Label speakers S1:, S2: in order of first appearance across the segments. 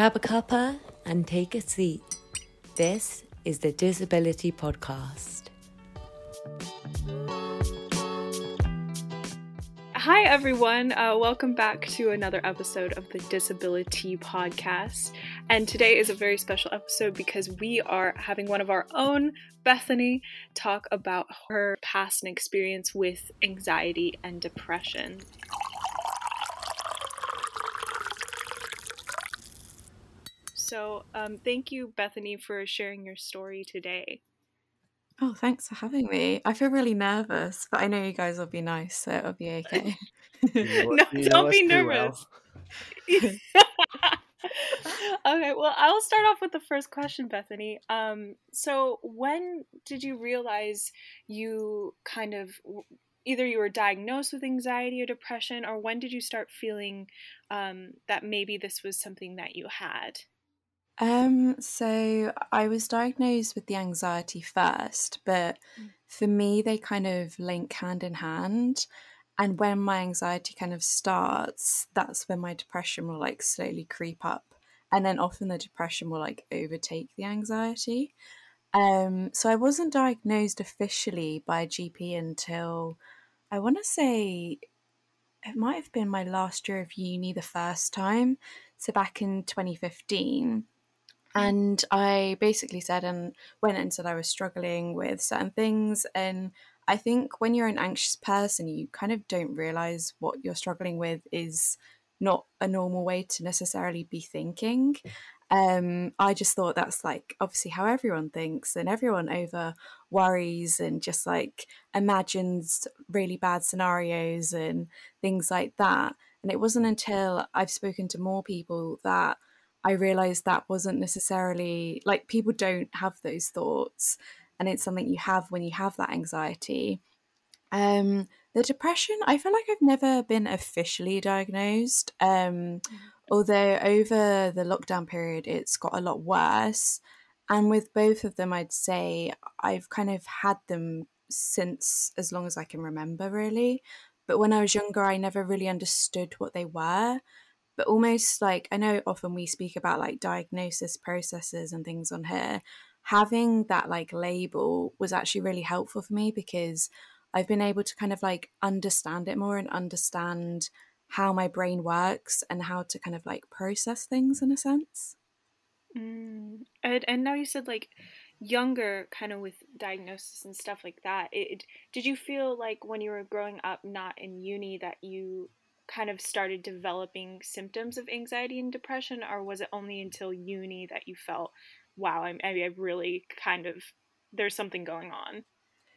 S1: Grab a cuppa and take a seat. This is the Disability Podcast.
S2: Hi, everyone. Uh, welcome back to another episode of the Disability Podcast. And today is a very special episode because we are having one of our own, Bethany, talk about her past and experience with anxiety and depression. So, um, thank you, Bethany, for sharing your story today.
S3: Oh, thanks for having me. I feel really nervous, but I know you guys will be nice, so it'll be okay.
S2: no, don't be nervous. Well. okay, well, I'll start off with the first question, Bethany. Um, so, when did you realize you kind of either you were diagnosed with anxiety or depression, or when did you start feeling um, that maybe this was something that you had?
S3: Um, so I was diagnosed with the anxiety first, but mm. for me, they kind of link hand in hand. And when my anxiety kind of starts, that's when my depression will like slowly creep up. And then often the depression will like overtake the anxiety. Um, so I wasn't diagnosed officially by a GP until I want to say it might have been my last year of uni the first time. So back in 2015. And I basically said and went and said I was struggling with certain things. And I think when you're an anxious person, you kind of don't realize what you're struggling with is not a normal way to necessarily be thinking. Um, I just thought that's like obviously how everyone thinks, and everyone over worries and just like imagines really bad scenarios and things like that. And it wasn't until I've spoken to more people that I realized that wasn't necessarily like people don't have those thoughts, and it's something you have when you have that anxiety. Um, the depression, I feel like I've never been officially diagnosed. Um, mm-hmm. although over the lockdown period, it's got a lot worse. And with both of them, I'd say I've kind of had them since as long as I can remember, really. But when I was younger, I never really understood what they were but almost like I know often we speak about like diagnosis processes and things on here. Having that like label was actually really helpful for me because I've been able to kind of like understand it more and understand how my brain works and how to kind of like process things in a sense.
S2: Mm. And, and now you said like younger kind of with diagnosis and stuff like that it, did you feel like when you were growing up not in uni that you kind of started developing symptoms of anxiety and depression, or was it only until uni that you felt, wow, I'm, I, I really kind of, there's something going on?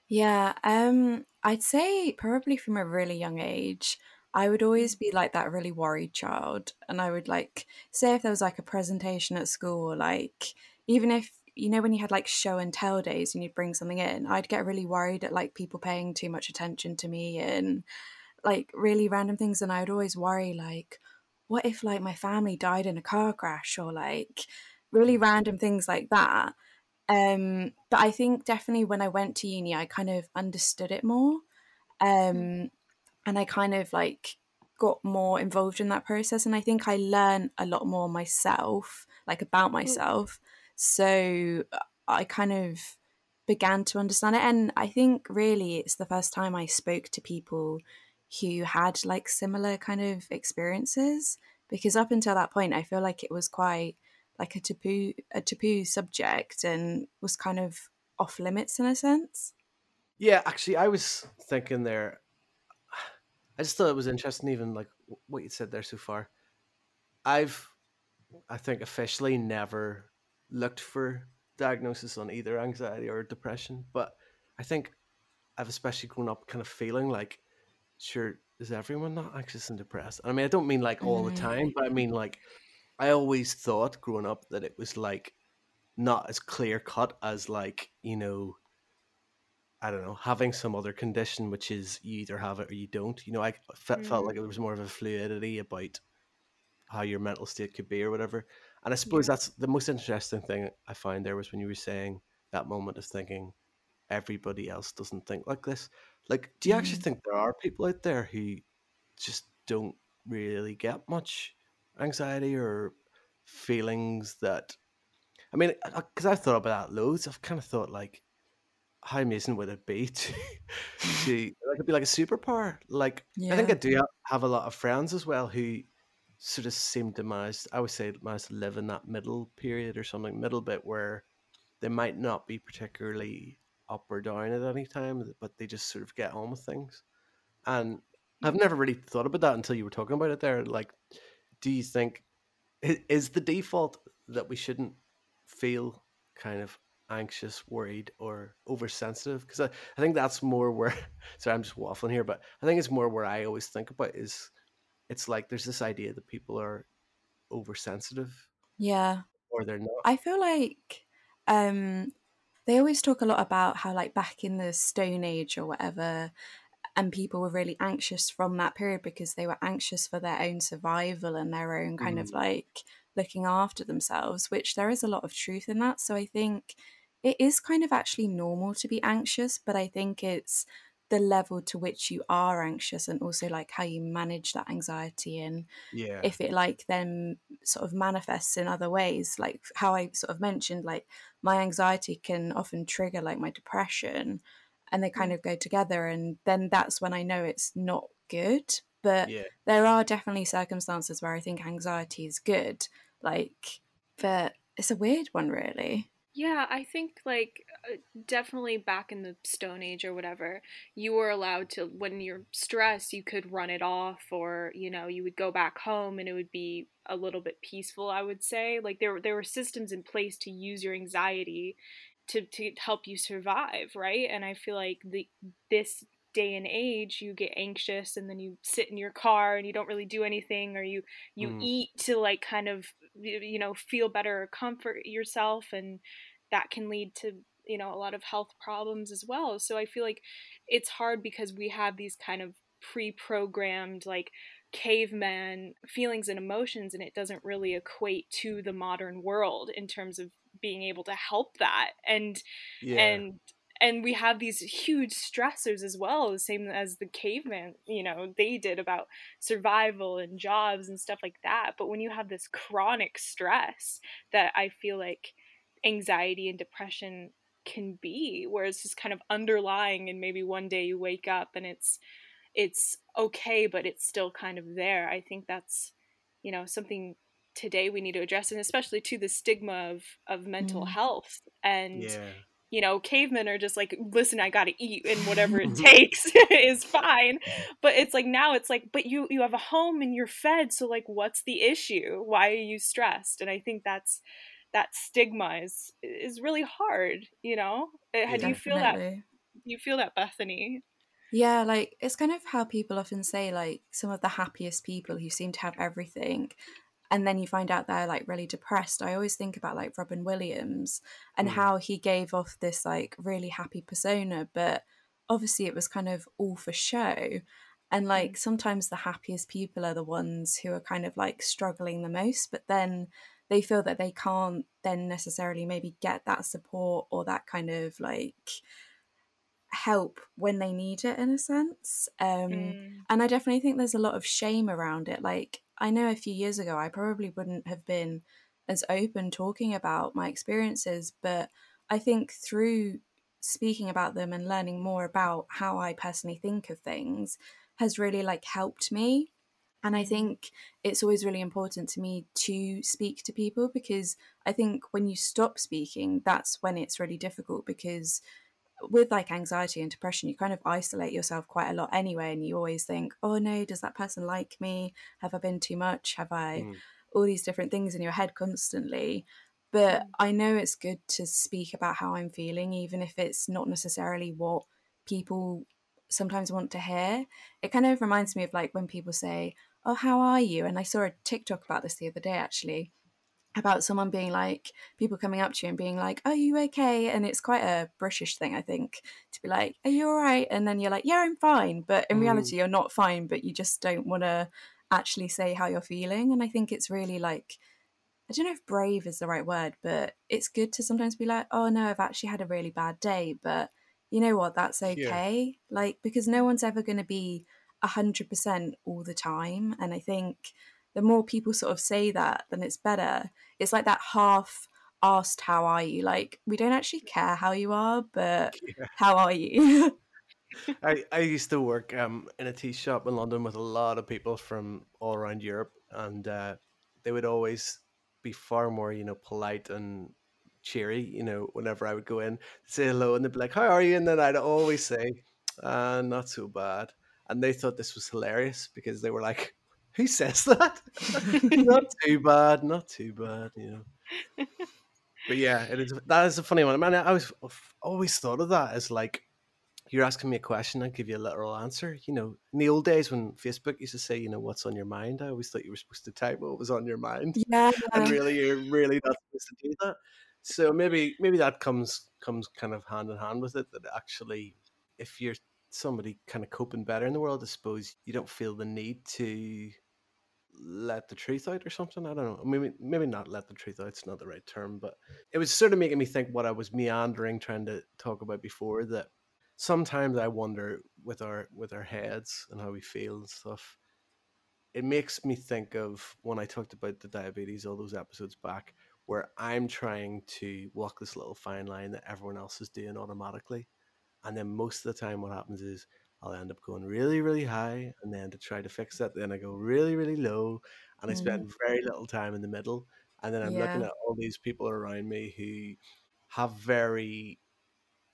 S3: Yeah, um, I'd say probably from a really young age. I would always be like that really worried child. And I would like say if there was like a presentation at school, like even if you know when you had like show and tell days and you'd bring something in, I'd get really worried at like people paying too much attention to me and like really random things and I would always worry like what if like my family died in a car crash or like really random things like that. Um but I think definitely when I went to uni I kind of understood it more um and I kind of like got more involved in that process and I think I learned a lot more myself like about mm. myself. So I kind of began to understand it and I think really it's the first time I spoke to people who had like similar kind of experiences because up until that point I feel like it was quite like a taboo a taboo subject and was kind of off limits in a sense.
S4: Yeah, actually I was thinking there I just thought it was interesting even like what you said there so far. I've I think officially never looked for diagnosis on either anxiety or depression, but I think I've especially grown up kind of feeling like sure is everyone not anxious and depressed i mean i don't mean like all the mm. time but i mean like i always thought growing up that it was like not as clear cut as like you know i don't know having some other condition which is you either have it or you don't you know i felt, mm. felt like it was more of a fluidity about how your mental state could be or whatever and i suppose yeah. that's the most interesting thing i find there was when you were saying that moment of thinking everybody else doesn't think like this like, do you actually mm. think there are people out there who just don't really get much anxiety or feelings that I mean, because I've thought about that loads. I've kind of thought like, how amazing would it be to, to like it'd be like a superpower. Like I think I do have, have a lot of friends as well who sort of seem to manage. I would say manage to live in that middle period or something, middle bit where they might not be particularly up or down at any time, but they just sort of get on with things. And I've never really thought about that until you were talking about it there. Like, do you think is the default that we shouldn't feel kind of anxious, worried, or oversensitive? Because I, I think that's more where. Sorry, I'm just waffling here, but I think it's more where I always think about is it's like there's this idea that people are oversensitive.
S3: Yeah.
S4: Or they're not.
S3: I feel like um they always talk a lot about how like back in the stone age or whatever and people were really anxious from that period because they were anxious for their own survival and their own kind mm. of like looking after themselves which there is a lot of truth in that so i think it is kind of actually normal to be anxious but i think it's the level to which you are anxious and also like how you manage that anxiety and
S4: yeah.
S3: if it like then sort of manifests in other ways like how i sort of mentioned like my anxiety can often trigger like my depression and they kind mm. of go together and then that's when i know it's not good but
S4: yeah.
S3: there are definitely circumstances where i think anxiety is good like but it's a weird one really
S2: yeah, I think like uh, definitely back in the Stone Age or whatever, you were allowed to when you're stressed, you could run it off, or you know, you would go back home and it would be a little bit peaceful. I would say like there there were systems in place to use your anxiety to to help you survive, right? And I feel like the this day and age you get anxious and then you sit in your car and you don't really do anything or you you mm. eat to like kind of you know feel better comfort yourself and that can lead to you know a lot of health problems as well so i feel like it's hard because we have these kind of pre-programmed like caveman feelings and emotions and it doesn't really equate to the modern world in terms of being able to help that and yeah. and and we have these huge stressors as well the same as the caveman you know they did about survival and jobs and stuff like that. But when you have this chronic stress that i feel like anxiety and depression can be where it's just kind of underlying and maybe one day you wake up and it's it's okay but it's still kind of there i think that's you know something today we need to address and especially to the stigma of of mental mm. health. And
S4: yeah
S2: you know, cavemen are just like, listen, I gotta eat and whatever it takes is fine. But it's like now it's like, but you you have a home and you're fed, so like what's the issue? Why are you stressed? And I think that's that stigma is is really hard, you know? Eh, how do you feel that you feel that Bethany?
S3: Yeah, like it's kind of how people often say like some of the happiest people who seem to have everything and then you find out they're like really depressed i always think about like robin williams and mm. how he gave off this like really happy persona but obviously it was kind of all for show and like mm. sometimes the happiest people are the ones who are kind of like struggling the most but then they feel that they can't then necessarily maybe get that support or that kind of like help when they need it in a sense um mm. and i definitely think there's a lot of shame around it like I know a few years ago I probably wouldn't have been as open talking about my experiences, but I think through speaking about them and learning more about how I personally think of things has really like helped me. And I think it's always really important to me to speak to people because I think when you stop speaking, that's when it's really difficult because with like anxiety and depression, you kind of isolate yourself quite a lot anyway, and you always think, oh no, does that person like me? Have I been too much? Have I mm. all these different things in your head constantly? But mm. I know it's good to speak about how I'm feeling, even if it's not necessarily what people sometimes want to hear. It kind of reminds me of like when people say, Oh, how are you? And I saw a TikTok about this the other day actually about someone being like people coming up to you and being like are you okay? And it's quite a british thing i think to be like are you all right and then you're like yeah i'm fine. But in mm. reality you're not fine but you just don't want to actually say how you're feeling. And i think it's really like i don't know if brave is the right word but it's good to sometimes be like oh no i've actually had a really bad day. But you know what? That's okay. Yeah. like because no one's ever going to be 100% all the time. And i think the more people sort of say that, then it's better. It's like that half asked, How are you? Like, we don't actually care how you are, but yeah. how are you?
S4: I, I used to work um, in a tea shop in London with a lot of people from all around Europe, and uh, they would always be far more, you know, polite and cheery, you know, whenever I would go in, say hello, and they'd be like, How are you? And then I'd always say, uh, Not so bad. And they thought this was hilarious because they were like, Who says that? not too bad, not too bad, you know. But yeah, it is. That is a funny one. I mean, I was always thought of that as like you're asking me a question, I give you a literal answer. You know, in the old days when Facebook used to say, you know, what's on your mind, I always thought you were supposed to type what was on your mind.
S3: Yeah.
S4: And really, you're really not supposed to do that. So maybe maybe that comes comes kind of hand in hand with it. That actually, if you're somebody kind of coping better in the world, I suppose you don't feel the need to let the truth out or something. I don't know. Maybe maybe not let the truth out. It's not the right term, but it was sort of making me think what I was meandering trying to talk about before that sometimes I wonder with our with our heads and how we feel and stuff. It makes me think of when I talked about the diabetes all those episodes back, where I'm trying to walk this little fine line that everyone else is doing automatically, and then most of the time, what happens is I'll end up going really, really high, and then to try to fix that, then I go really, really low, and I spend mm. very little time in the middle, and then I'm yeah. looking at all these people around me who have very,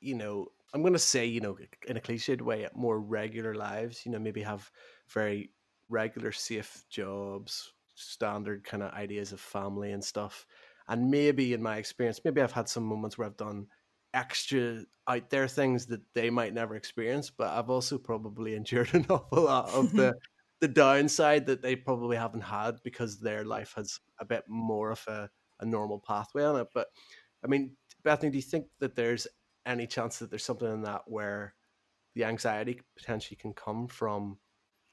S4: you know, I'm going to say, you know, in a cliched way, more regular lives. You know, maybe have very regular, safe jobs, standard kind of ideas of family and stuff. And maybe in my experience, maybe I've had some moments where I've done extra out there things that they might never experience, but I've also probably endured an awful lot of the the downside that they probably haven't had because their life has a bit more of a, a normal pathway on it. But I mean, Bethany, do you think that there's any chance that there's something in that where the anxiety potentially can come from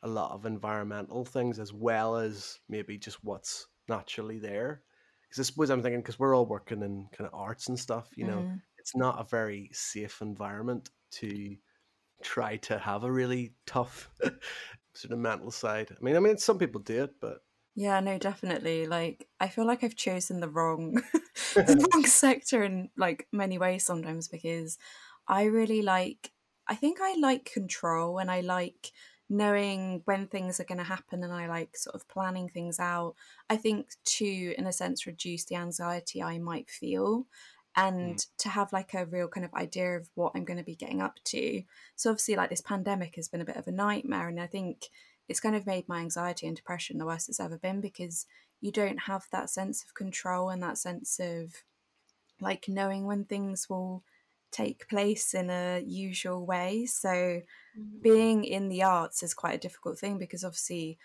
S4: a lot of environmental things as well as maybe just what's naturally there? Because I suppose I'm thinking because we're all working in kind of arts and stuff, you know, mm. It's not a very safe environment to try to have a really tough sort of mental side. I mean, I mean, some people do it, but
S3: yeah, no, definitely. Like, I feel like I've chosen the wrong, the wrong sector in like many ways sometimes because I really like. I think I like control and I like knowing when things are going to happen and I like sort of planning things out. I think to, in a sense, reduce the anxiety I might feel and mm. to have like a real kind of idea of what I'm going to be getting up to. So obviously, like this pandemic has been a bit of a nightmare, and I think it's kind of made my anxiety and depression the worst it's ever been because you don't have that sense of control and that sense of like knowing when things will take place in a usual way. So mm-hmm. being in the arts is quite a difficult thing because obviously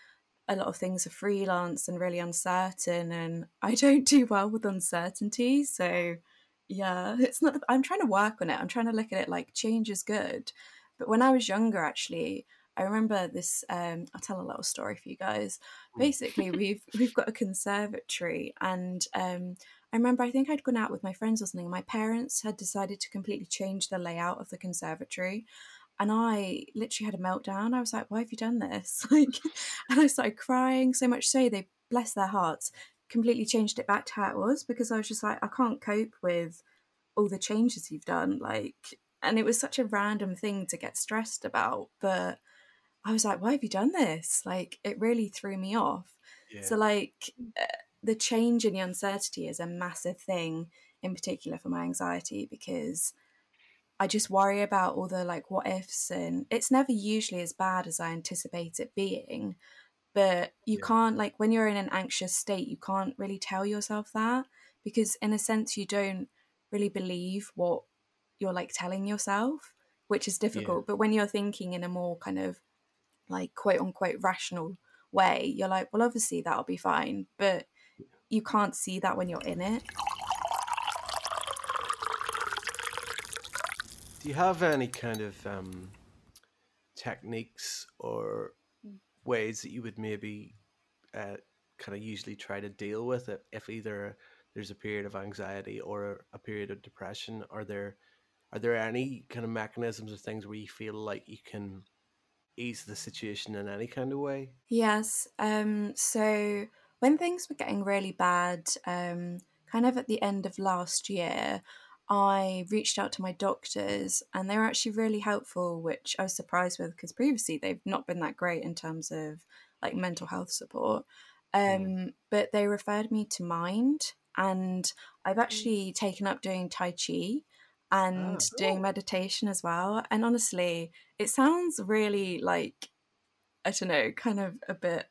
S3: a lot of things are freelance and really uncertain and I don't do well with uncertainty. So yeah, it's not I'm trying to work on it. I'm trying to look at it like change is good. But when I was younger actually, I remember this. Um, I'll tell a little story for you guys. Mm. Basically, we've we've got a conservatory, and um, I remember I think I'd gone out with my friends or something. My parents had decided to completely change the layout of the conservatory, and I literally had a meltdown. I was like, "Why have you done this?" Like, and I started crying so much so they bless their hearts completely changed it back to how it was because I was just like, I can't cope with all the changes you've done. Like, and it was such a random thing to get stressed about, but I was like, why have you done this? Like, it really threw me off. Yeah. So, like, uh, the change and the uncertainty is a massive thing, in particular for my anxiety, because I just worry about all the like what ifs, and it's never usually as bad as I anticipate it being. But you yeah. can't, like, when you're in an anxious state, you can't really tell yourself that because, in a sense, you don't really believe what you're like telling yourself, which is difficult. Yeah. But when you're thinking in a more kind of like quote unquote rational way, you're like, well, obviously that'll be fine. But you can't see that when you're in it.
S4: Do you have any kind of um, techniques or ways that you would maybe uh, kind of usually try to deal with it if either there's a period of anxiety or a period of depression? Are there are there any kind of mechanisms or things where you feel like you can ease the situation in any kind of way?
S3: Yes. Um, so when things were getting really bad, um, kind of at the end of last year, I reached out to my doctors and they were actually really helpful, which I was surprised with because previously they've not been that great in terms of like mental health support. Um, mm. But they referred me to Mind, and I've mm. actually taken up doing Tai Chi and oh, doing meditation as well. And honestly, it sounds really like, I don't know, kind of a bit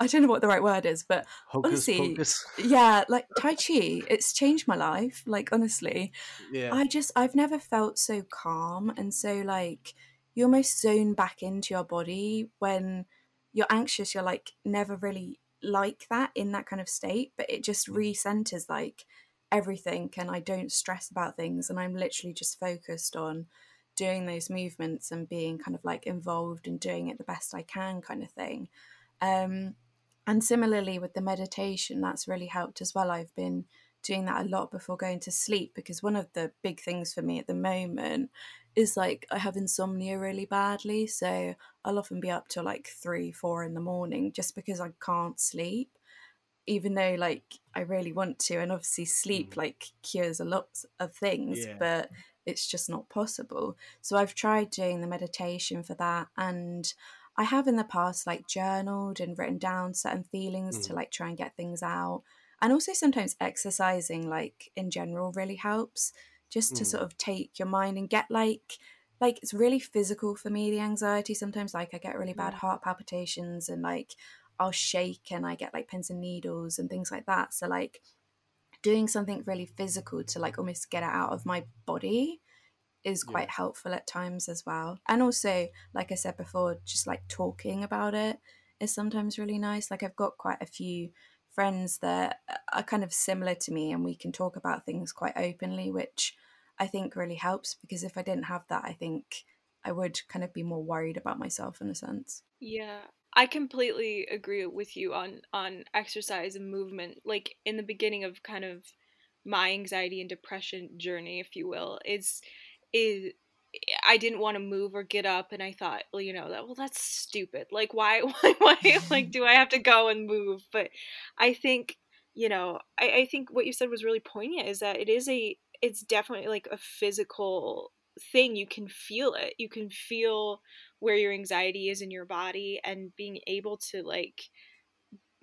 S3: I don't know what the right word is, but
S4: hocus
S3: honestly,
S4: pocus.
S3: yeah, like Tai Chi, it's changed my life. Like honestly,
S4: yeah,
S3: I just I've never felt so calm and so like you almost zone back into your body when you're anxious. You're like never really like that in that kind of state, but it just mm. recenters like everything, and I don't stress about things, and I'm literally just focused on doing those movements and being kind of like involved and doing it the best I can, kind of thing. Um, and similarly with the meditation, that's really helped as well. I've been doing that a lot before going to sleep because one of the big things for me at the moment is like I have insomnia really badly. So I'll often be up till like three, four in the morning just because I can't sleep. Even though like I really want to, and obviously sleep mm. like cures a lot of things, yeah. but it's just not possible. So I've tried doing the meditation for that and I have in the past like journaled and written down certain feelings mm. to like try and get things out. And also sometimes exercising like in general really helps just to mm. sort of take your mind and get like like it's really physical for me the anxiety sometimes like I get really bad heart palpitations and like I'll shake and I get like pins and needles and things like that. So like doing something really physical to like almost get it out of my body is quite yeah. helpful at times as well. And also, like I said before, just like talking about it is sometimes really nice. Like I've got quite a few friends that are kind of similar to me and we can talk about things quite openly, which I think really helps because if I didn't have that, I think I would kind of be more worried about myself in a sense.
S2: Yeah. I completely agree with you on on exercise and movement. Like in the beginning of kind of my anxiety and depression journey, if you will, is is I didn't want to move or get up, and I thought, well, you know, that well, that's stupid. Like, why, why, why, like, do I have to go and move? But I think, you know, I, I think what you said was really poignant. Is that it is a, it's definitely like a physical thing. You can feel it. You can feel where your anxiety is in your body, and being able to like,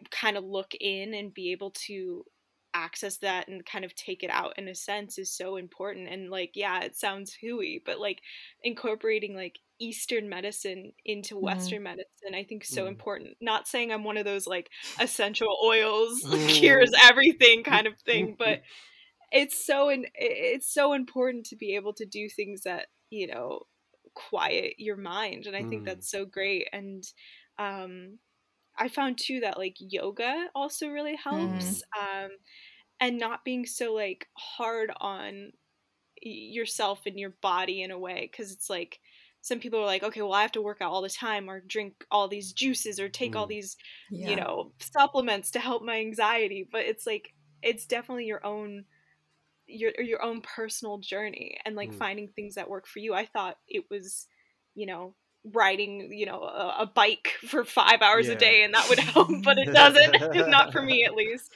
S2: kind of look in and be able to access that and kind of take it out in a sense is so important and like yeah it sounds hooey but like incorporating like eastern medicine into mm-hmm. western medicine i think so mm. important not saying i'm one of those like essential oils cures everything kind of thing but it's so in, it's so important to be able to do things that you know quiet your mind and i think mm. that's so great and um I found too that like yoga also really helps. Mm. Um, and not being so like hard on yourself and your body in a way because it's like some people are like okay well i have to work out all the time or drink all these juices or take mm. all these yeah. you know supplements to help my anxiety but it's like it's definitely your own your your own personal journey and like mm. finding things that work for you i thought it was you know riding you know a, a bike for five hours yeah. a day and that would help but it doesn't. Not for me at least.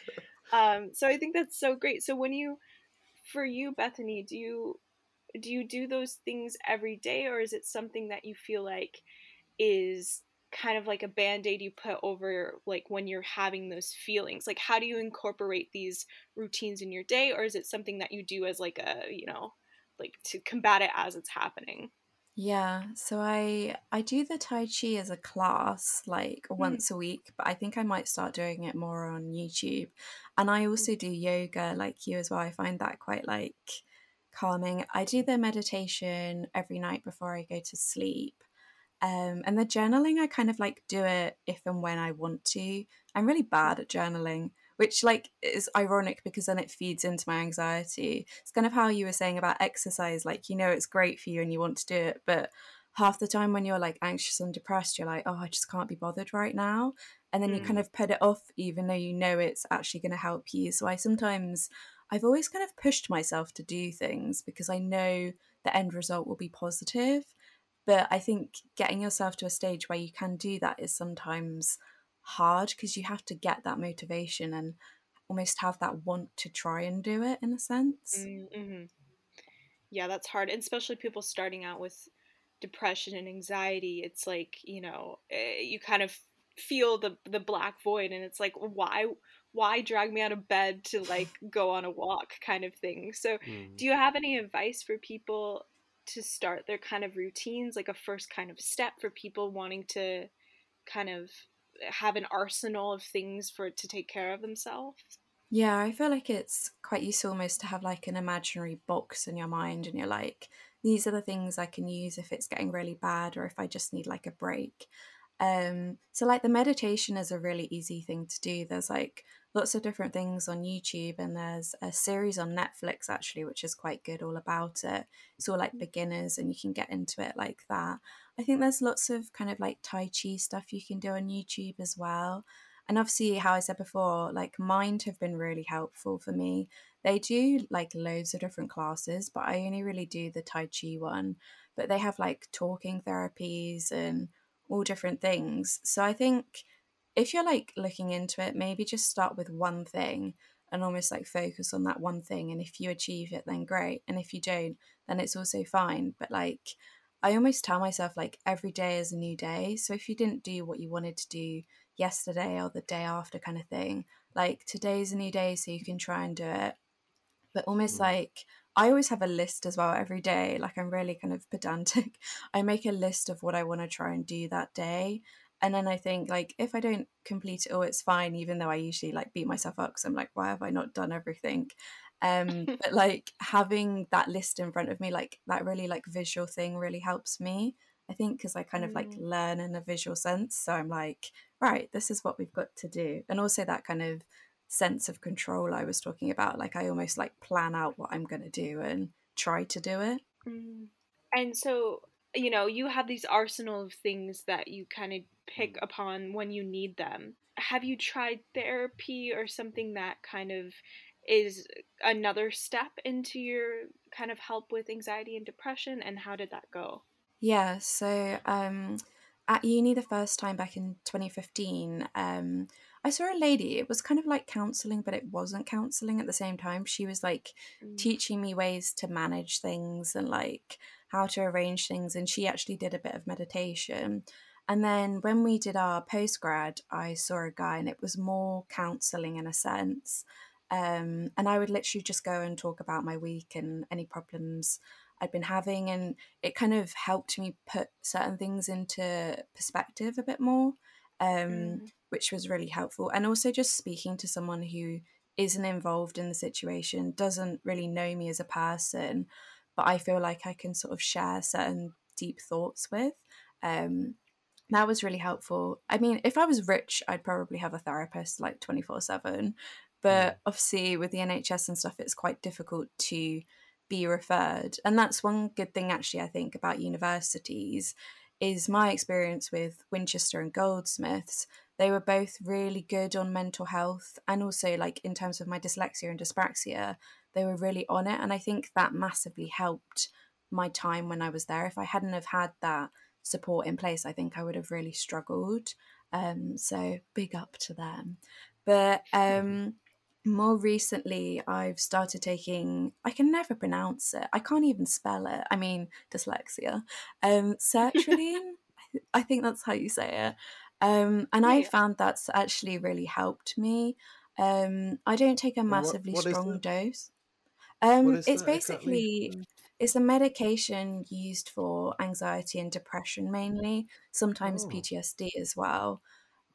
S2: Um so i think that's so great. So when you for you bethany do you do you do those things every day or is it something that you feel like is kind of like a band-aid you put over like when you're having those feelings? Like how do you incorporate these routines in your day or is it something that you do as like a you know like to combat it as it's happening
S3: yeah, so I I do the Tai Chi as a class like mm. once a week, but I think I might start doing it more on YouTube. And I also do yoga like you as well. I find that quite like calming. I do the meditation every night before I go to sleep. Um, and the journaling, I kind of like do it if and when I want to. I'm really bad at journaling which like is ironic because then it feeds into my anxiety. It's kind of how you were saying about exercise, like you know it's great for you and you want to do it, but half the time when you're like anxious and depressed, you're like, oh, I just can't be bothered right now. And then mm. you kind mm. of put it off even though you know it's actually going to help you. So I sometimes I've always kind of pushed myself to do things because I know the end result will be positive. but I think getting yourself to a stage where you can do that is sometimes hard because you have to get that motivation and almost have that want to try and do it in a sense.
S2: Mm-hmm. Yeah, that's hard, and especially people starting out with depression and anxiety. It's like you know, eh, you kind of feel the the black void, and it's like why why drag me out of bed to like go on a walk kind of thing. So, mm. do you have any advice for people to start their kind of routines, like a first kind of step for people wanting to kind of have an arsenal of things for to take care of themselves?
S3: Yeah, I feel like it's quite useful almost to have like an imaginary box in your mind and you're like, these are the things I can use if it's getting really bad or if I just need like a break. Um, so like the meditation is a really easy thing to do. There's like lots of different things on YouTube, and there's a series on Netflix actually, which is quite good all about it. It's all like mm. beginners, and you can get into it like that. I think there's lots of kind of like Tai Chi stuff you can do on YouTube as well. And obviously, how I said before, like Mind have been really helpful for me. They do like loads of different classes, but I only really do the Tai Chi one. But they have like talking therapies and all different things. So I think if you're like looking into it, maybe just start with one thing and almost like focus on that one thing. And if you achieve it, then great. And if you don't, then it's also fine. But like, I almost tell myself like every day is a new day. So if you didn't do what you wanted to do yesterday or the day after, kind of thing, like today's a new day, so you can try and do it. But almost mm. like I always have a list as well every day. Like I'm really kind of pedantic. I make a list of what I want to try and do that day and then I think like if I don't complete it all, it's fine. Even though I usually like beat myself up because I'm like, why have I not done everything? Um, but like having that list in front of me, like that really like visual thing, really helps me. I think because I kind of like mm. learn in a visual sense. So I'm like, right, this is what we've got to do, and also that kind of sense of control I was talking about. Like I almost like plan out what I'm going to do and try to do it.
S2: Mm. And so you know, you have these arsenal of things that you kind of pick mm. upon when you need them. Have you tried therapy or something that kind of is another step into your kind of help with anxiety and depression and how did that go?
S3: Yeah, so um at uni the first time back in 2015, um I saw a lady. It was kind of like counseling, but it wasn't counseling at the same time. She was like mm. teaching me ways to manage things and like how to arrange things. And she actually did a bit of meditation. And then when we did our postgrad, I saw a guy and it was more counseling in a sense. Um, and I would literally just go and talk about my week and any problems I'd been having. And it kind of helped me put certain things into perspective a bit more, um, mm. which was really helpful. And also just speaking to someone who isn't involved in the situation, doesn't really know me as a person, but I feel like I can sort of share certain deep thoughts with. Um, that was really helpful. I mean, if I was rich, I'd probably have a therapist like 24 7. But obviously, with the NHS and stuff, it's quite difficult to be referred. And that's one good thing, actually, I think, about universities is my experience with Winchester and Goldsmiths. They were both really good on mental health and also, like, in terms of my dyslexia and dyspraxia, they were really on it. And I think that massively helped my time when I was there. If I hadn't have had that support in place, I think I would have really struggled. Um, so big up to them. But um, more recently, I've started taking, I can never pronounce it. I can't even spell it. I mean, dyslexia. Um, sertraline, I think that's how you say it. Um, and yeah. I found that's actually really helped me. Um, I don't take a massively what, what strong dose. Um, it's basically exactly? it's a medication used for anxiety and depression mainly, sometimes oh. PTSD as well.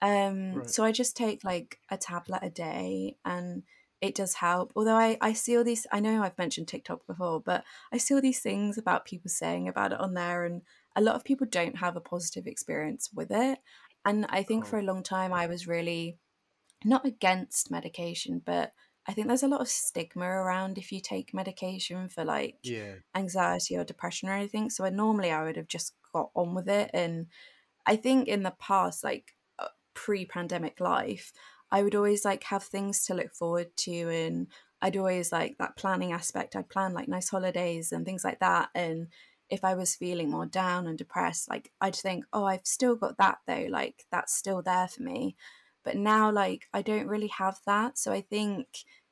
S3: Um, right. So I just take like a tablet a day and it does help. Although I, I see all these, I know I've mentioned TikTok before, but I see all these things about people saying about it on there, and a lot of people don't have a positive experience with it. And I think oh. for a long time I was really not against medication, but I think there's a lot of stigma around if you take medication for like
S4: yeah.
S3: anxiety or depression or anything. So I, normally I would have just got on with it. And I think in the past, like pre-pandemic life, I would always like have things to look forward to, and I'd always like that planning aspect. I'd plan like nice holidays and things like that, and if I was feeling more down and depressed, like I'd think, oh, I've still got that though, like that's still there for me. But now, like, I don't really have that. So I think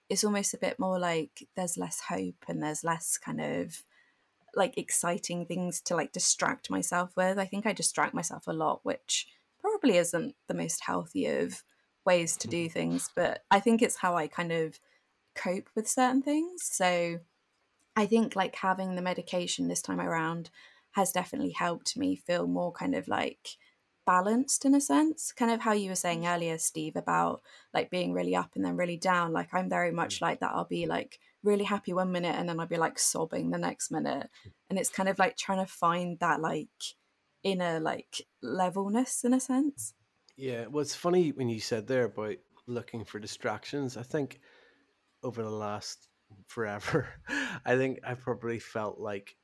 S3: it's almost a bit more like there's less hope and there's less kind of like exciting things to like distract myself with. I think I distract myself a lot, which probably isn't the most healthy of ways to do mm-hmm. things, but I think it's how I kind of cope with certain things. So I think like having the medication this time around has definitely helped me feel more kind of like balanced in a sense kind of how you were saying mm-hmm. earlier steve about like being really up and then really down. Like i'm very mm-hmm. much mm. like that. I'll be like really happy one minute and then i'll be like sobbing the next minute. Mm. And it's kind of like trying to find that like inner like levelness in a sense
S4: yeah well it's funny when you said there about looking for distractions i think over the last forever. I think I probably felt like,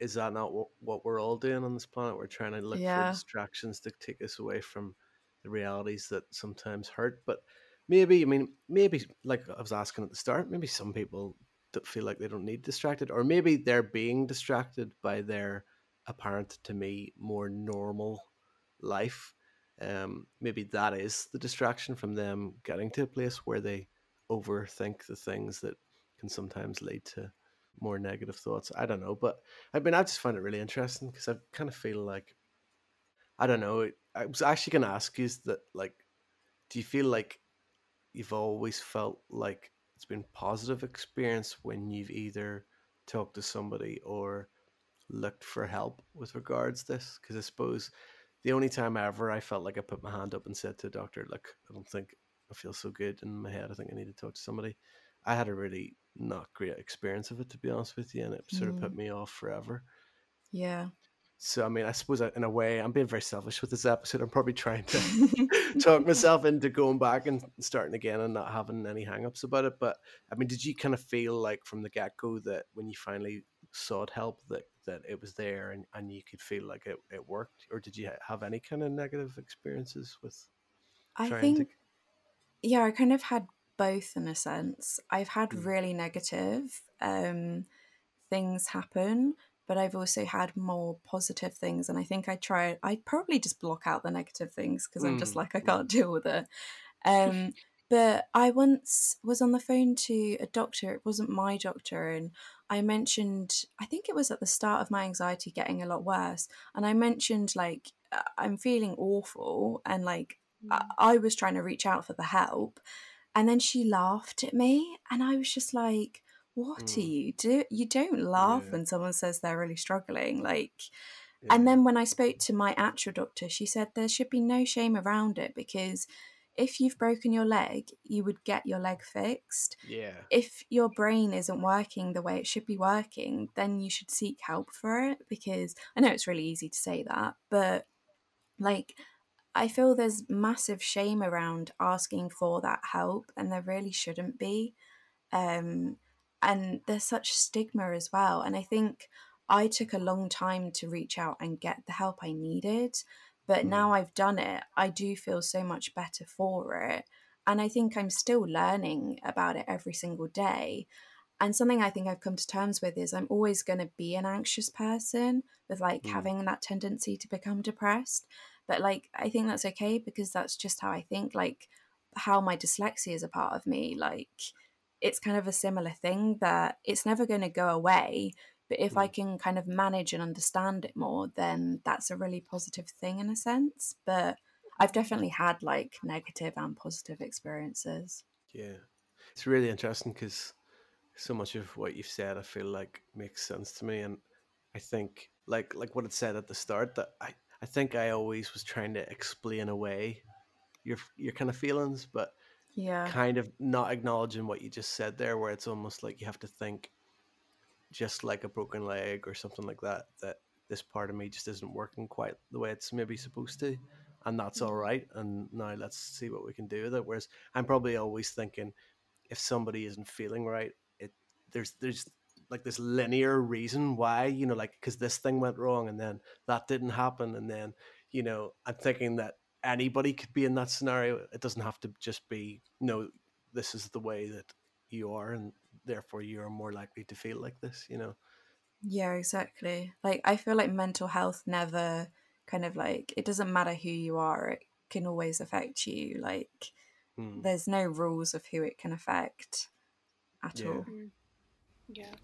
S4: is that not what, what we're all doing on this planet? We're trying to look yeah. for distractions to take us away from the realities that sometimes hurt. But maybe, I mean, maybe, like I was asking at the start, maybe some people that feel like they don't need distracted, or maybe they're being distracted by their apparent to me more normal life. Um, maybe that is the distraction from them getting to a place where they overthink the things that can sometimes lead to more negative thoughts. I don't know, but I mean, I just find it really interesting because I kind of feel like I don't know. I was actually going to ask you that, like, do you feel like you've always felt like it's been positive experience when you've either talked to somebody or looked for help with regards to this? Because I suppose the only time ever I felt like I put my hand up and said to a doctor, "Look, I don't think I feel so good in my head. I think I need to talk to somebody." I had a really not great experience of it to be honest with you, and it sort of put mm. me off forever.
S3: Yeah.
S4: So I mean, I suppose in a way, I'm being very selfish with this episode. I'm probably trying to talk myself into going back and starting again and not having any hangups about it. But I mean, did you kind of feel like from the get go that when you finally sought help that that it was there and, and you could feel like it, it worked, or did you have any kind of negative experiences with?
S3: I think, to... yeah, I kind of had both in a sense. I've had mm. really negative um, things happen, but I've also had more positive things. And I think I try, I probably just block out the negative things because mm. I'm just mm, like, I can't deal with it. Um, but I once was on the phone to a doctor, it wasn't my doctor, and I mentioned, I think it was at the start of my anxiety getting a lot worse. And I mentioned, like, uh, I'm feeling awful, and like, mm. I, I was trying to reach out for the help. And then she laughed at me, and I was just like, "What mm. are you do? You don't laugh yeah. when someone says they're really struggling." Like, yeah. and then when I spoke to my actual doctor, she said there should be no shame around it because if you've broken your leg, you would get your leg fixed.
S4: Yeah.
S3: If your brain isn't working the way it should be working, then you should seek help for it because I know it's really easy to say that, but like I feel there's massive shame around asking for that help, and there really shouldn't be. Um, and there's such stigma as well. And I think I took a long time to reach out and get the help I needed. But now mm. I've done it, I do feel so much better for it. And I think I'm still learning about it every single day. And something I think I've come to terms with is I'm always going to be an anxious person with like mm. having that tendency to become depressed. But like, I think that's okay because that's just how I think. Like, how my dyslexia is a part of me. Like, it's kind of a similar thing that it's never going to go away. But if I mm. can kind of manage and understand it more, then that's a really positive thing in a sense. But I've definitely had like negative and positive experiences.
S4: Yeah. It's really interesting because so much of what you've said, I feel like makes sense to me. And I think like like what it said at the start that I, I think I always was trying to explain away your your kind of feelings, but
S3: yeah,
S4: kind of not acknowledging what you just said there, where it's almost like you have to think, just like a broken leg or something like that, that this part of me just isn't working quite the way it's maybe supposed to, and that's mm-hmm. all right. And now let's see what we can do with it. Whereas I'm probably always thinking, if somebody isn't feeling right, it there's there's like this linear reason why you know like because this thing went wrong and then that didn't happen and then you know i'm thinking that anybody could be in that scenario it doesn't have to just be you know this is the way that you are and therefore you're more likely to feel like this you know
S3: Yeah, exactly. Like I feel like mental health never kind of like it doesn't matter who you are, it can always affect you. Like
S4: Mm.
S3: there's no rules of who it can affect at
S4: Yeah.
S3: all.
S2: Mm. Yeah,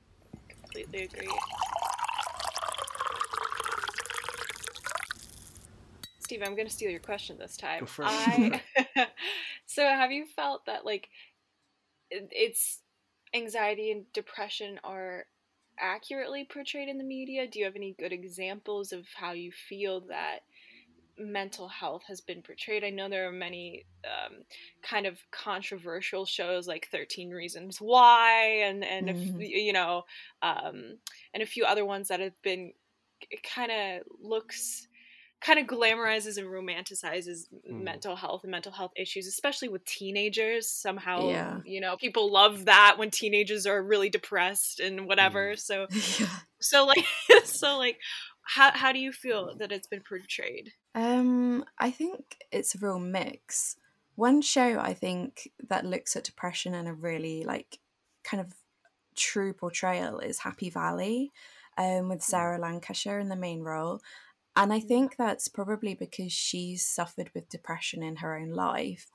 S2: completely agree. Steve, I'm going to steal your question this time.
S4: Go for it.
S2: I, so, have you felt that like it- it's anxiety and depression are accurately portrayed in the media? Do you have any good examples of how you feel that mental health has been portrayed? I know there are many um, kind of controversial shows like 13 Reasons Why and and if,
S3: Mhm.
S2: you know um, and a few other ones that have been kind of looks kind of glamorizes and romanticizes
S4: Mm.
S2: mental health and mental health issues especially with teenagers somehow
S3: Yeah.
S2: you know people love that when teenagers are really depressed and whatever
S4: Mm.
S2: so
S3: yeah.
S2: so like so like how how do you feel that it's been portrayed
S3: Um, I think it's a real mix. One show I think that looks at depression in a really like kind of true portrayal is Happy Valley, um, with Sarah Lancashire in the main role. And I think that's probably because she's suffered with depression in her own life.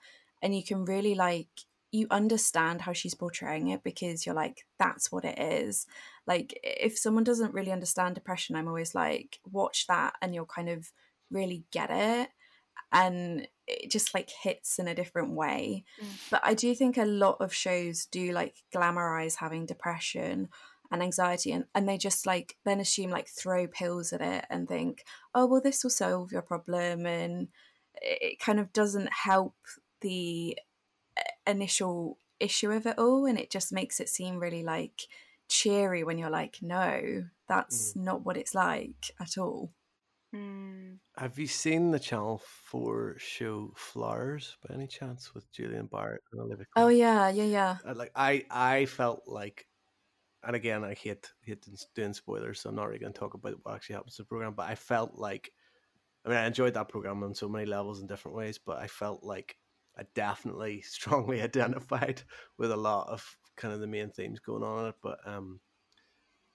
S3: And you can really like you understand how she's portraying it because you're like, that's what it is. Like if someone doesn't really understand depression, I'm always like, watch that and you'll kind of really get it and it just like hits in a different way
S2: Mm.
S3: but i do think a lot of shows do like glamorize having depression and anxiety and, and they just like then assume like throw pills at it and think oh well this will solve your problem and it it kind of doesn't help the uh, initial issue of it all and it just makes it seem really like cheery when you're like no that's not what it's like at all.
S2: Hmm.
S4: Have you seen the Channel 4 show Flowers by any chance with Julian Barratt and Olivia
S3: oh yeah yeah yeah.
S4: Like I I felt like and again I hate hate doing- spoilers so I'm not really going to talk about what actually happens to the program but I felt like I mean I enjoyed that program on so many levels in different ways but I felt like I definitely strongly identified with a lot of kind of the main themes going on in it but um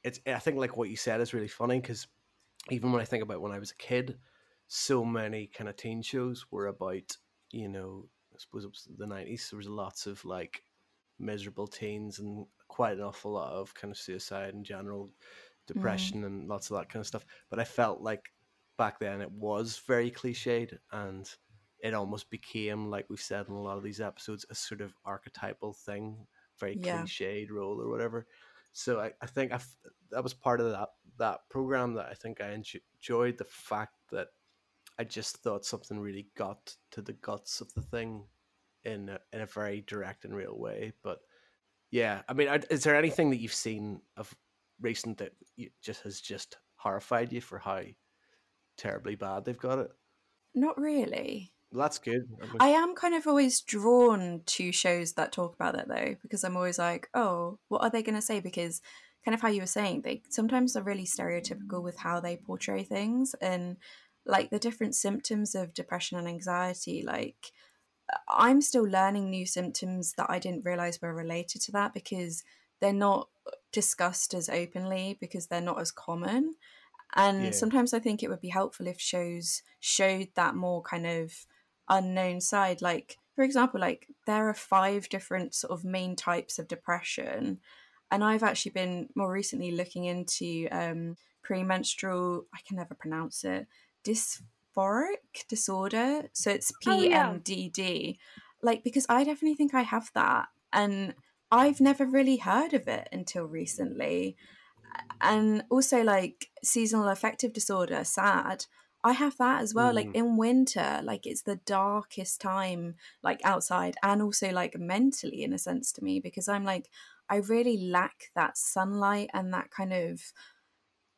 S4: it's I think like what you said is really funny because even when I think about when I was a kid so many kind of teen shows were about you know I suppose it was the 90s there was lots of like miserable teens and quite an awful lot of kind of suicide and general mm-hmm. depression and lots of that kind of stuff. But I felt like back then it was very cliched and it almost became, like we've said in a lot of these episodes, a sort of archetypal thing, very
S3: Yeah.
S4: cliched role or whatever. So I, I think I f- that was part of that that program that I think I enjo- enjoyed the fact that I just thought something really got to the guts of the thing in a, in a very direct and real way. But yeah, I mean, is there anything that you've seen of recent that just has just horrified you for how terribly bad they've got it?
S3: not really
S4: Well, that's good. I
S3: I am kind of always drawn to shows that talk about that though, because I'm always like, oh, what are they going to say? Because kind of how you were saying, they sometimes are really stereotypical with how they portray things and like the different symptoms of depression and anxiety. Like, I'm still learning new symptoms that I didn't realize were related to that because they're not discussed as openly because they're not as common. And
S4: Yeah.
S3: sometimes I think it would be helpful if shows showed that more kind of unknown side. Like, for example, like there are five different sort of main types of depression. And I've actually been more recently looking into um, premenstrual, I can never pronounce it, dysphoric disorder. So it's
S2: Oh, yeah.
S3: PMDD. Like, because I definitely think I have that. And I've never really heard of it until recently. And also, like, seasonal affective disorder, SAD. I have that as well. Like
S4: Mm.
S3: in winter, like it's the darkest time, like outside, and also like mentally, in a sense, to me, because I'm like, I really lack that sunlight and that kind of,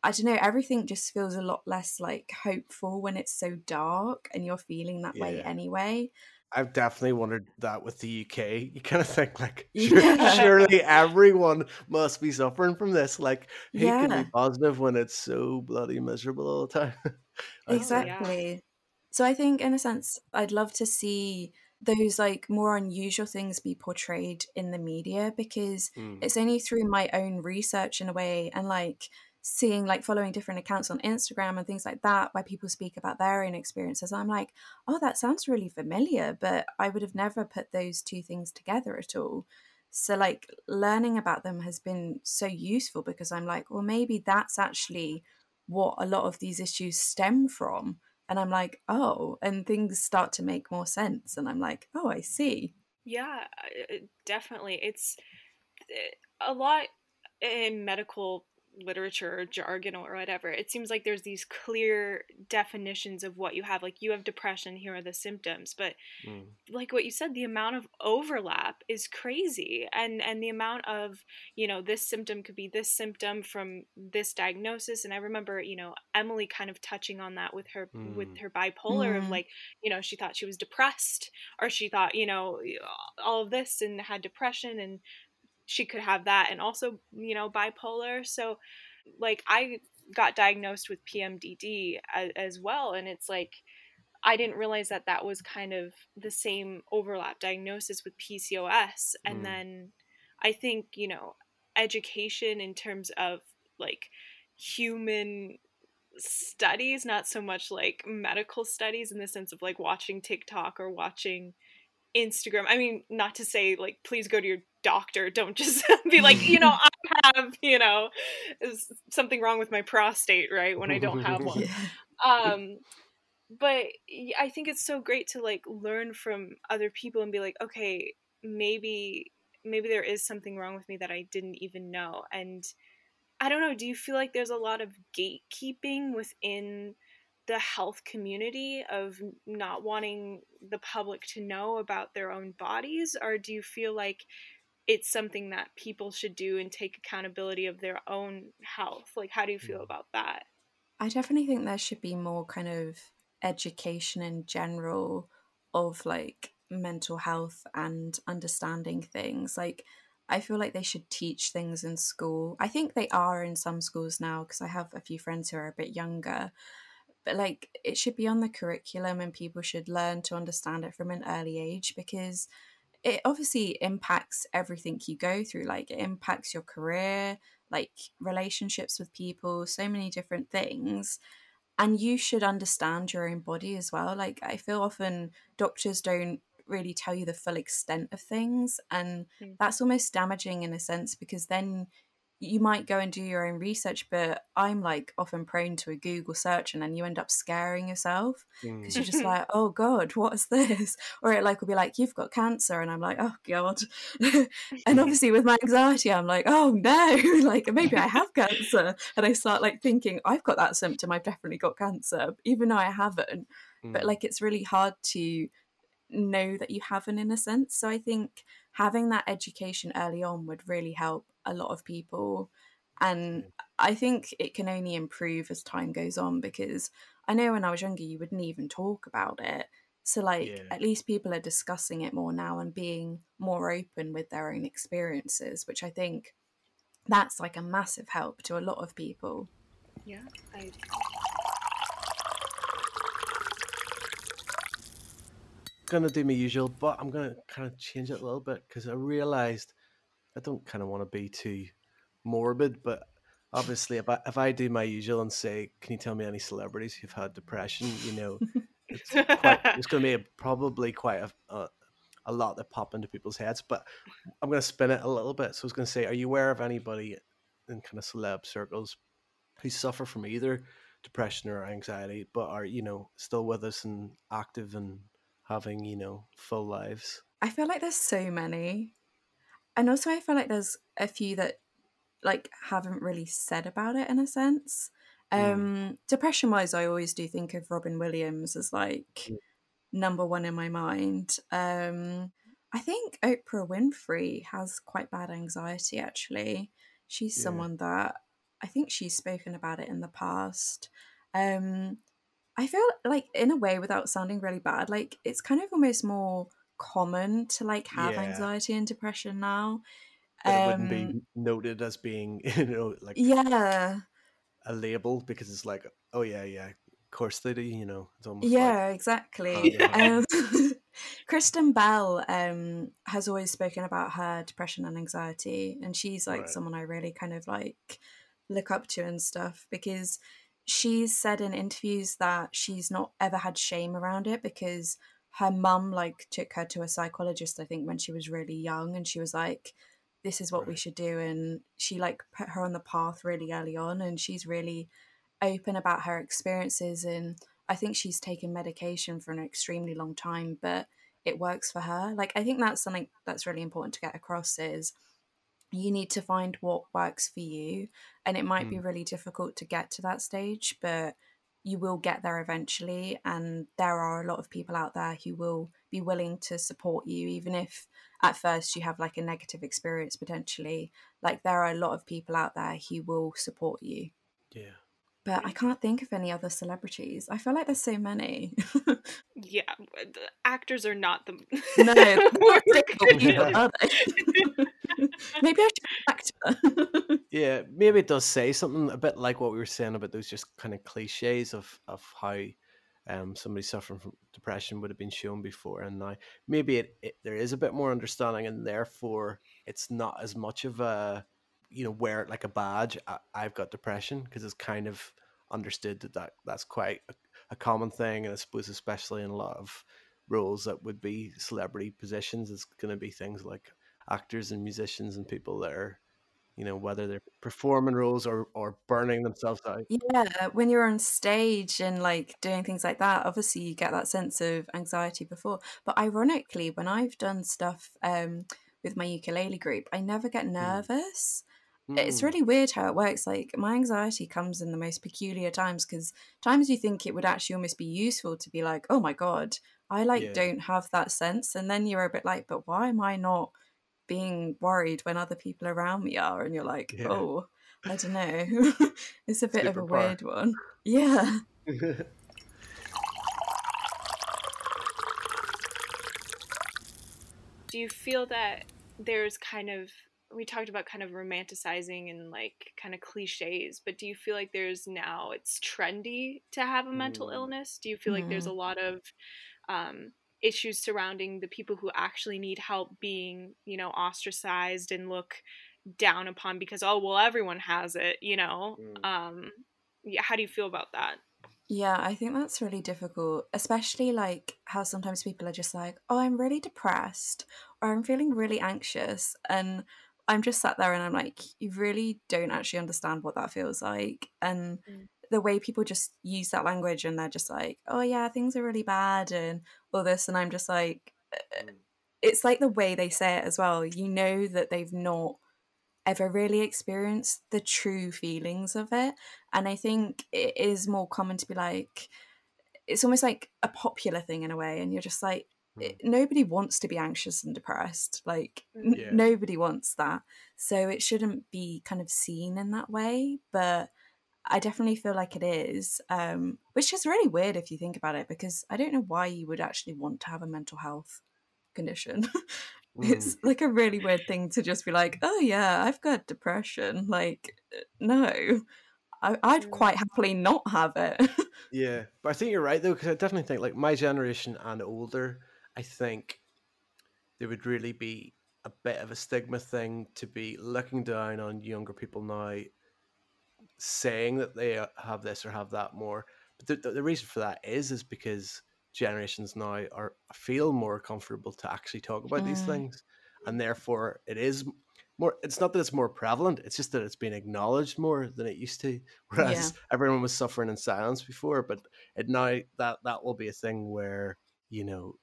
S3: I don't know, everything just feels a lot less like hopeful when it's so dark and you're feeling that way anyway.
S4: I've definitely wondered that with the UK. You kind of think like,
S3: Yeah.
S4: surely everyone must be suffering from this. Like, who can be positive when it's so bloody miserable all the time? I think.
S2: yeah.
S3: exactly. So I think, in a sense, I'd love to see those like more unusual things be portrayed in the media because
S4: Mm.
S3: it's only through my own research in a way and like seeing like following different accounts on Instagram and things like that where people speak about their own experiences, I'm like, oh, that sounds really familiar, but I would have never put those two things together at all. So, like, learning about them has been so useful because I'm like, well, maybe that's actually what a lot of these issues stem from. And I'm like, oh, and things start to make more sense. And I'm like, oh, I see.
S2: Yeah, definitely. It's eh, a lot in medical literature or jargon or whatever it seems like there's these clear definitions of what you have like you have depression here are the symptoms but mm. like what you said the amount of overlap is crazy and and the amount of you know this symptom could be this symptom from this diagnosis and i remember you know emily kind of touching on that with her mm. with her bipolar mm. of like you know she thought she was depressed or she thought you know all of this and had depression and she could have that and also you know bipolar so like i got diagnosed with pmdd as, as well and it's like i didn't realize that that was kind of the same overlap diagnosis with pcos and mm. then i think you know education in terms of like human studies not so much like medical studies in the sense of like watching tiktok or watching Instagram. I mean, not to say like please go to your doctor. Don't just be like, you know, I have, you know, something wrong with my prostate, right? When I don't have one. yeah. Um but I think it's so great to like learn from other people and be like, okay, maybe maybe there is something wrong with me that I didn't even know. And I don't know, do you feel like there's a lot of gatekeeping within the health community of not wanting the public to know about their own bodies or do you feel like it's something that people should do and take accountability of their own health like how do you feel mm. about that
S3: i definitely think there should be more kind of education in general of like mental health and understanding things like I feel like they should teach things in school. I think they are in some schools now because I have a few friends who are a bit younger but like it should be on the curriculum and people should learn to understand it from an early age because it obviously impacts everything you go through like it impacts your career like relationships with people so many different things and you should understand your own body as well like i feel often doctors don't really tell you the full extent of things and mm. that's almost damaging in a sense because then you might go and do your own research, but I'm like often prone to a Google search and then you end up scaring yourself because mm. you're just like, oh God, what is this? Or it like will be like, you've got cancer. And I'm like, oh God. and obviously with my anxiety, I'm like, oh no, like maybe I have cancer. And I start like thinking, I've got that symptom. I've definitely got cancer, even though I haven't. Mm. But like it's really hard to know that you haven't in a sense. So I think having that education early on would really help a lot of people. And mm. I think it can only improve as time goes on because I know when I was younger, you wouldn't even talk about it. So, like, yeah. at least people are discussing it more now and being more open with their own experiences, which I think that's like a massive help to a lot of people.
S2: Yeah, I.
S4: Gonna do my usual, but I'm gonna kind of change it a little bit because I realized I don't kind of want to be too morbid, but obviously, if I if I do my usual and say, "Can you tell me any celebrities who've had depression?" You know, it's, quite, it's going to be a, probably quite a, a, a lot that pop into people's heads. But I'm going to spin it a little bit. So I was going to say, are you aware of anybody in kind of celeb circles who suffer from either depression or anxiety, but are you know still with us and active and having you know full lives?
S3: I feel like there's so many and also I feel like there's a few that like haven't really said about it in a sense. Mm. Um mm. depression wise I always do think of Robin Williams as like mm. number one in my mind. Um I think Oprah Winfrey has quite bad anxiety actually. She's yeah. someone that I think she's spoken about it in the past. Um I feel like in a way without sounding really bad, like it's kind of almost more common to like have yeah. anxiety and depression now.
S4: Um, it wouldn't be um, noted as being, you know, like
S3: yeah,
S4: a label because it's like, oh yeah, yeah, of course they do. You know,
S3: it's almost yeah, like, exactly. Oh, um, Kristen Bell um, has always spoken about her depression and anxiety, and she's like right. someone I really kind of like look up to and stuff because she's said in interviews that she's not ever had shame around it because her mum like took her to a psychologist I think when she was really young and she was like this is what we should do and she like put her on the path really early on and she's really open about her experiences and I think she's taken medication for an extremely long time but it works for her like I think that's something that's really important to get across is you need to find what works for you and it might be
S4: Mm.
S3: really difficult to get to that stage but you will get there eventually and there are a lot of people out there who will be willing to support you even if at first you have like a negative experience potentially like there are a lot of people out there who will support you
S4: Yeah.
S3: But i can't think of any other celebrities i feel like there's so many
S2: Yeah, the actors are not the.
S3: no they're not
S2: We're
S3: difficult
S2: good.
S3: people, are they? maybe i should be an actor
S4: Yeah, maybe it does say something a bit like what we were saying about those just kind of cliches of of how um somebody suffering from depression would have been shown before, and now maybe it, it there is a bit more understanding, and therefore it's not as much of a you know wear it like a badge. I, I've got depression because it's kind of understood that, that that's quite a, a common thing, and I suppose especially in a lot of roles that would be celebrity positions, it's going to be things like actors and musicians and people that are you know whether they're performing roles or or burning themselves out
S3: Yeah, when you're on stage and like doing things like that, obviously you get that sense of anxiety before. But ironically, when I've done stuff um, with my ukulele group, I never get nervous. It's
S4: Mm,
S3: really weird how it works. Like my anxiety comes in the most peculiar times because times you think it would actually almost be useful to be like, oh my god, I like
S4: Yeah.
S3: don't have that sense, and then you're a bit like, but why am I not being worried when other people around me are? And you're like,
S4: Yeah.
S3: oh, I don't know. it's a bit of a
S4: Superpower.
S3: weird one. Yeah.
S2: Do you feel that there's kind of we talked about kind of romanticizing and like kind of cliches, but do you feel like there's now it's trendy to have a mental
S4: Mm.
S2: illness? Do you feel like there's a lot of um, issues surrounding the people who actually need help being, you know, ostracized and look down upon because oh well everyone has it, you know?
S4: Mm.
S2: Um, yeah, how do you feel about that?
S3: Yeah, I think that's really difficult, especially like how sometimes people are just like, oh, I'm really depressed or I'm feeling really anxious. And I'm just sat there and I'm like, you really don't actually understand what that feels like. And
S2: Mm.
S3: the way people just use that language and they're just like, oh, yeah, things are really bad and all this. And I'm just like, uh,
S4: Mm.
S3: it's like the way they say it as well. You know that they've not ever really experienced the true feelings of it. And I think it is more common to be like, it's almost like a popular thing in a way. And you're just like. It- nobody wants to be anxious and depressed. Like, n-
S4: Yeah.
S3: nobody wants that. So it shouldn't be kind of seen in that way. But I definitely feel like it is, um, which is really weird if you think about it, because I don't know why you would actually want to have a mental health condition. it's
S4: Mm.
S3: like a really weird thing to just be like, oh yeah, I've got depression. Like, no, I, I'd
S2: Mm.
S3: quite happily not have it.
S4: yeah but i think you're right though because i definitely think like my generation and older i think there would really be a bit of a stigma thing to be looking down on younger people now saying that they have this or have that more. But the, the, reason for that is is because generations now are feel more comfortable to actually talk about these
S3: Mm.
S4: things. And therefore it is more it's not that it's more prevalent it's just that it's been acknowledged more than it used to whereas everyone was suffering in silence before. But it now that that will be a thing where you know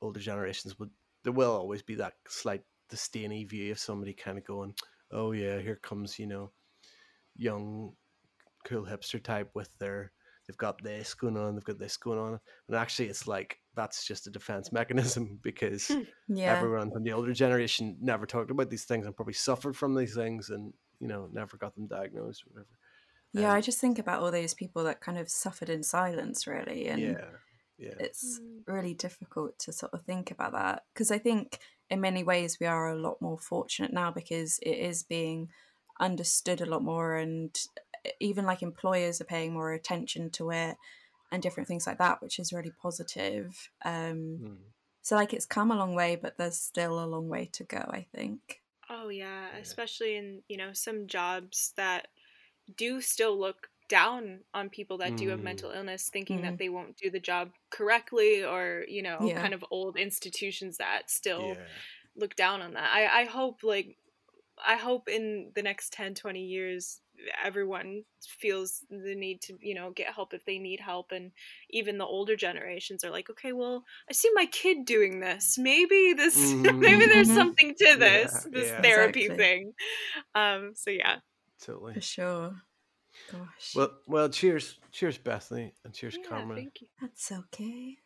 S4: older generations would there will always be that slight disdainy view of somebody kind of going oh yeah here comes you know young cool hipster type with their they've got this going on they've got this going on and actually it's like that's just a defense mechanism because
S3: yeah.
S4: everyone from the older generation never talked about these things and probably suffered from these things and you know never got them diagnosed or whatever
S3: Yeah, I
S4: Um,
S3: just think about all those people that kind of suffered in silence, really. And
S4: yeah yeah
S3: it's
S2: Mm.
S3: really difficult to sort of think about that because I think in many ways we are a lot more fortunate now because it is being understood a lot more and even like employers are paying more attention to it and different things like that which is really positive um
S4: Mm.
S3: so like it's come a long way but there's still a long way to go i think
S2: Oh yeah,
S4: Yeah.
S2: especially in, you know, some jobs that do still look down on people that do have
S4: Mm.
S2: mental illness thinking
S3: Mhm.
S2: that they won't do the job correctly or you know
S3: Yeah.
S2: kind of old institutions that still
S4: Yeah.
S2: look down on that i i hope like i hope in the next 10 20 years everyone feels the need to you know get help if they need help and even the older generations are like okay well i see my kid doing this maybe this maybe there's
S3: Mhm.
S2: something to
S4: Yeah,
S2: this this
S4: yeah.
S2: therapy
S3: Exactly.
S2: thing um so yeah
S4: Totally.
S3: For sure. Gosh.
S4: Well, well, cheers, cheers, Bethany, and cheers,
S2: yeah
S4: Cameron.
S2: thank you
S3: That's okay.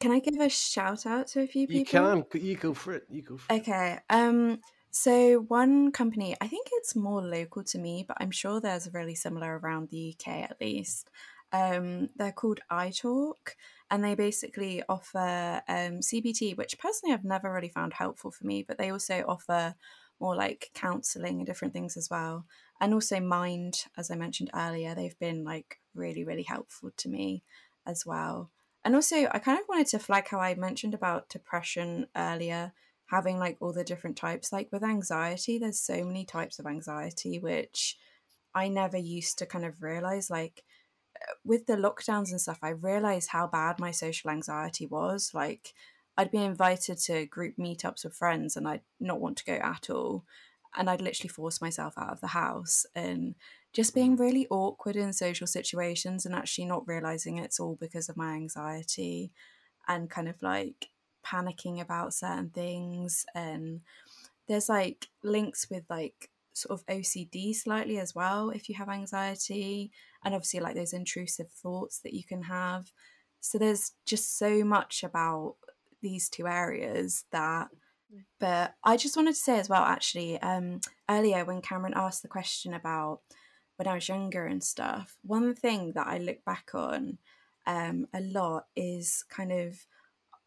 S3: Can I give a shout out to a few people?
S4: You can, you go for it. You go for it.
S3: Okay. Um so one company, I think it's more local to me, but I'm sure there's really similar around the UK at least. Um they're called iTalk and they basically offer um CBT, which personally I've never really found helpful for me, but they also offer more like counseling and different things as well. And also mind, as I mentioned earlier, they've been like really really helpful to me as well. And also, I kind of wanted to flag how I mentioned about depression earlier, having like all the different types. Like with anxiety, there's so many types of anxiety, which I never used to kind of realize. Like with the lockdowns and stuff, I realized how bad my social anxiety was. Like I'd be invited to group meetups with friends and I'd not want to go at all. And I'd literally force myself out of the house and just being mm. really awkward in social situations and actually not realizing it's all because of my anxiety and kind of like panicking about certain things. And there's like links with like sort of OCD slightly as well if you have anxiety and obviously like those intrusive thoughts that you can have. So there's just so much about these two areas that but I just wanted to say as well actually um earlier when Cameron asked the question about when I was younger and stuff, one thing that I look back on um, a lot is kind of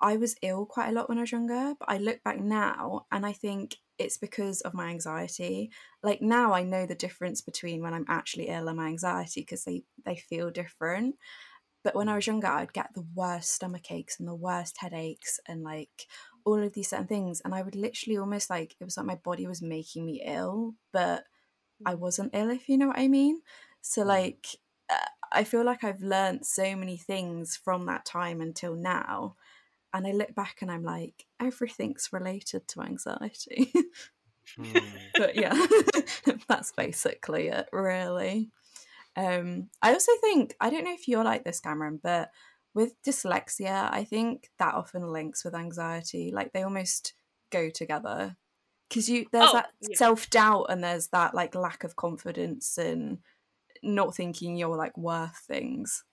S3: I was ill quite a lot when I was younger, but I look back now and I think it's because of my anxiety. Like now I know the difference between when I'm actually ill and my anxiety because they, they feel different. But when I was younger, I'd get the worst stomach aches and the worst headaches and like all of these certain things. And I would literally almost like it was like my body was making me ill, but I wasn't ill, if you know what I mean. So, like, uh, I feel like I've learned so many things from that time until now. And I look back and I'm like, everything's related to anxiety.
S4: Hmm.
S3: but yeah, that's basically it, really. Um, I also think, I don't know if you're like this, Cameron, but with dyslexia, I think that often links with anxiety. Like, they almost go together because you there's
S2: Oh,
S3: that
S2: yeah.
S3: self-doubt and there's that like lack of confidence and not thinking you're like worth things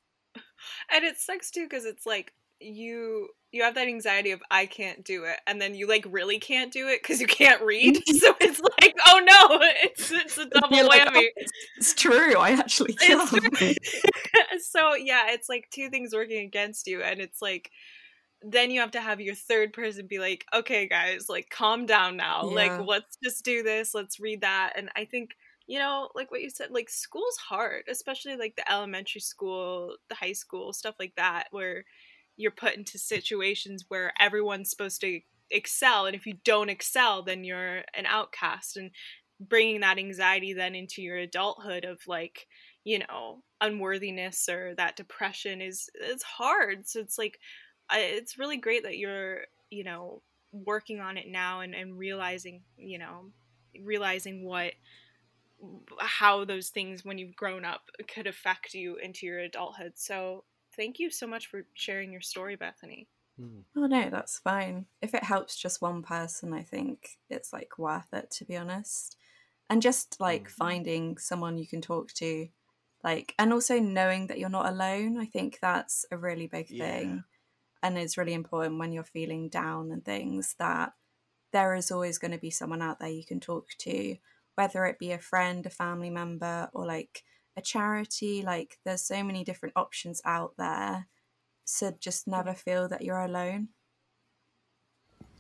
S2: and it sucks too because it's like you you have that anxiety of i can't do it and then you like really can't do it because you can't read so it's like oh no it's it's a double
S3: You're like,
S2: whammy
S3: "Oh, it's true i actually
S2: It's
S3: can
S2: true. so yeah it's like two things working against you and it's like then you have to have your third person be like okay guys like calm down now
S3: Yeah.
S2: like let's just do this let's read that and i think you know like what you said like school's hard especially like the elementary school the high school stuff like that where you're put into situations where everyone's supposed to excel and if you don't excel then you're an outcast. And bringing that anxiety then into your adulthood of like you know unworthiness or that depression is it's hard. So it's like it's really great that you're you know working on it now and, and realizing you know realizing what how those things when you've grown up could affect you into your adulthood. So thank you so much for sharing your story bethany
S4: Hmm.
S3: oh no that's fine if it helps just one person i think it's like worth it to be honest and just like
S4: Mm.
S3: finding someone you can talk to like and also knowing that you're not alone i think that's a really big
S4: Yeah.
S3: thing and it's really important when you're feeling down and things that there is always going to be someone out there you can talk to whether it be a friend a family member or like a charity like there's so many different options out there so just never feel that you're alone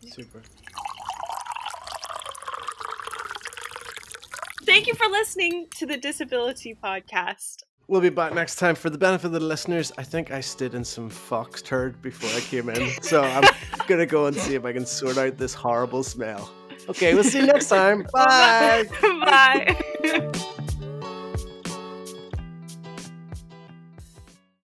S4: Super.
S2: thank you for listening to the disability podcast
S4: We'll be back next time. For the benefit of the listeners, I think I stood in some fox turd before I came in, so I'm gonna go and see if I can sort out this horrible smell. Okay, we'll see you next time. Bye.
S2: bye